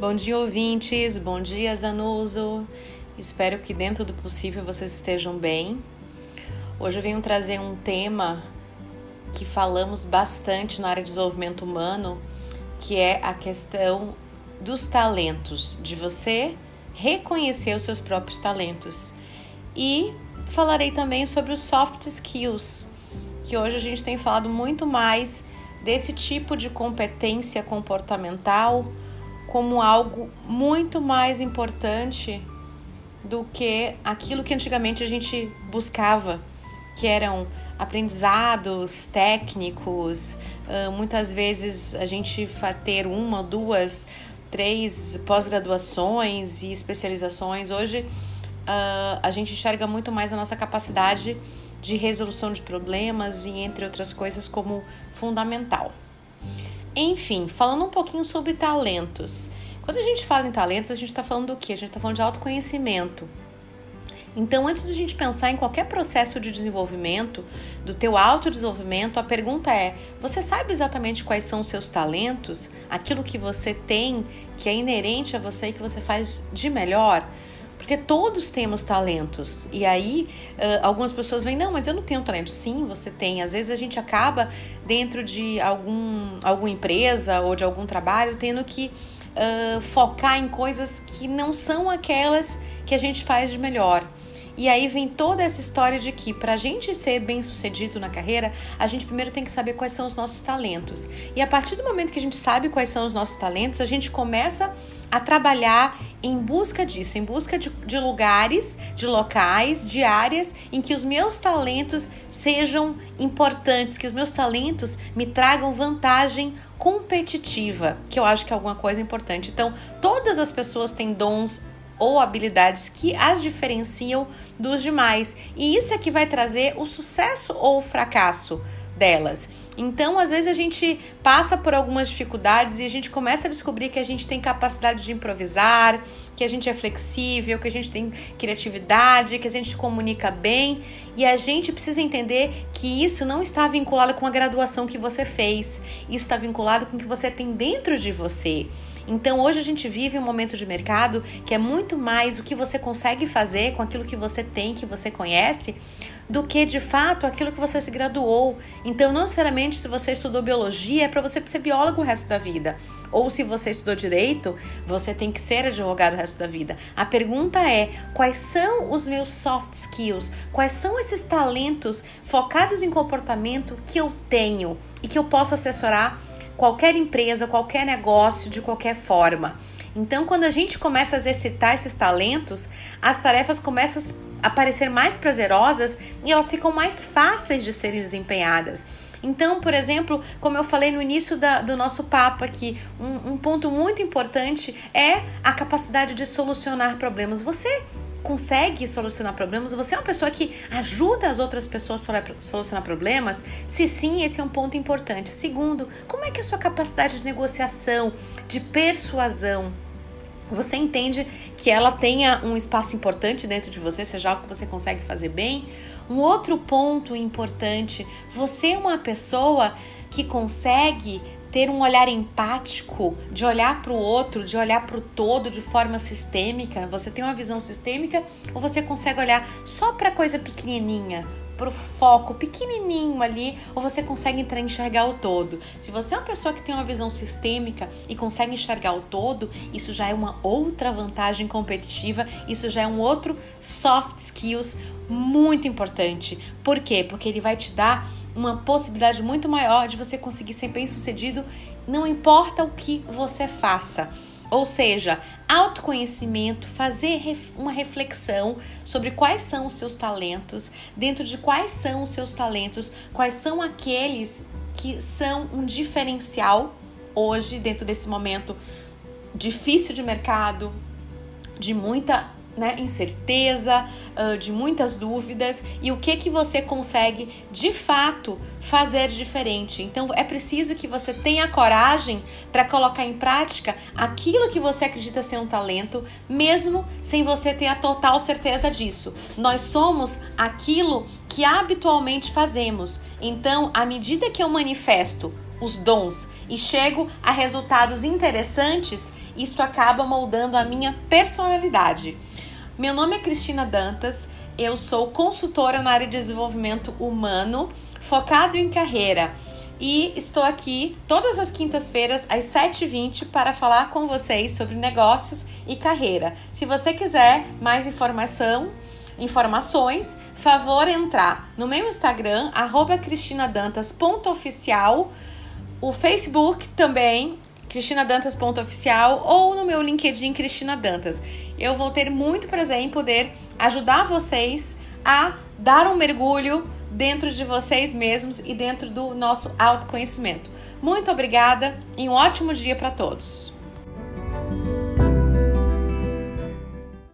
Bom dia, ouvintes. Bom dia, Zanuso. Espero que dentro do possível vocês estejam bem. Hoje eu venho trazer um tema que falamos bastante na área de desenvolvimento humano, que é a questão dos talentos, de você reconhecer os seus próprios talentos. E falarei também sobre os soft skills, que hoje a gente tem falado muito mais desse tipo de competência comportamental como algo muito mais importante do que aquilo que antigamente a gente buscava, que eram aprendizados técnicos. Uh, muitas vezes a gente ter uma, duas, três pós-graduações e especializações. Hoje uh, a gente enxerga muito mais a nossa capacidade de resolução de problemas e entre outras coisas como fundamental. Enfim, falando um pouquinho sobre talentos. Quando a gente fala em talentos, a gente está falando do quê? A gente está falando de autoconhecimento. Então, antes de a gente pensar em qualquer processo de desenvolvimento, do teu autodesenvolvimento, a pergunta é: você sabe exatamente quais são os seus talentos? Aquilo que você tem, que é inerente a você e que você faz de melhor? Porque todos temos talentos. E aí, algumas pessoas vêm, não, mas eu não tenho talento. Sim, você tem. Às vezes a gente acaba, dentro de algum, alguma empresa ou de algum trabalho, tendo que uh, focar em coisas que não são aquelas que a gente faz de melhor. E aí vem toda essa história de que para a gente ser bem sucedido na carreira, a gente primeiro tem que saber quais são os nossos talentos. E a partir do momento que a gente sabe quais são os nossos talentos, a gente começa a trabalhar em busca disso, em busca de, de lugares, de locais, de áreas em que os meus talentos sejam importantes, que os meus talentos me tragam vantagem competitiva, que eu acho que é alguma coisa importante. Então, todas as pessoas têm dons ou habilidades que as diferenciam dos demais. E isso é que vai trazer o sucesso ou o fracasso delas. Então, às vezes a gente passa por algumas dificuldades e a gente começa a descobrir que a gente tem capacidade de improvisar, que a gente é flexível, que a gente tem criatividade, que a gente comunica bem, e a gente precisa entender que isso não está vinculado com a graduação que você fez, isso está vinculado com o que você tem dentro de você. Então hoje a gente vive um momento de mercado que é muito mais o que você consegue fazer com aquilo que você tem, que você conhece, do que de fato aquilo que você se graduou. Então, não necessariamente se você estudou biologia é para você ser biólogo o resto da vida, ou se você estudou direito, você tem que ser advogado o resto da vida. A pergunta é: quais são os meus soft skills? Quais são esses talentos focados em comportamento que eu tenho e que eu posso assessorar qualquer empresa, qualquer negócio de qualquer forma. Então, quando a gente começa a exercitar esses talentos, as tarefas começam a parecer mais prazerosas e elas ficam mais fáceis de serem desempenhadas. Então, por exemplo, como eu falei no início da, do nosso papo aqui, um, um ponto muito importante é a capacidade de solucionar problemas. Você consegue solucionar problemas? Você é uma pessoa que ajuda as outras pessoas a solucionar problemas? Se sim, esse é um ponto importante. Segundo, como é que é a sua capacidade de negociação, de persuasão? Você entende que ela tenha um espaço importante dentro de você, seja algo que você consegue fazer bem? Um outro ponto importante, você é uma pessoa que consegue ter um olhar empático, de olhar para o outro, de olhar para o todo de forma sistêmica? Você tem uma visão sistêmica ou você consegue olhar só para coisa pequenininha, para o foco pequenininho ali, ou você consegue entrar enxergar o todo? Se você é uma pessoa que tem uma visão sistêmica e consegue enxergar o todo, isso já é uma outra vantagem competitiva, isso já é um outro soft skills muito importante. Por quê? Porque ele vai te dar uma possibilidade muito maior de você conseguir ser bem sucedido, não importa o que você faça. Ou seja, autoconhecimento, fazer uma reflexão sobre quais são os seus talentos, dentro de quais são os seus talentos, quais são aqueles que são um diferencial hoje, dentro desse momento difícil de mercado, de muita né, incerteza, uh, de muitas dúvidas e o que que você consegue de fato fazer diferente. Então é preciso que você tenha coragem para colocar em prática aquilo que você acredita ser um talento, mesmo sem você ter a total certeza disso. Nós somos aquilo que habitualmente fazemos. Então, à medida que eu manifesto os dons e chego a resultados interessantes, isto acaba moldando a minha personalidade. Meu nome é Cristina Dantas, eu sou consultora na área de desenvolvimento humano, focado em carreira. E estou aqui todas as quintas-feiras às 7h20 para falar com vocês sobre negócios e carreira. Se você quiser mais informação, informações, favor entrar no meu Instagram, cristina.dantas.oficial, o Facebook também, cristina.dantas.oficial ou no meu LinkedIn Cristina Dantas. Eu vou ter muito prazer em poder ajudar vocês a dar um mergulho dentro de vocês mesmos e dentro do nosso autoconhecimento. Muito obrigada e um ótimo dia para todos.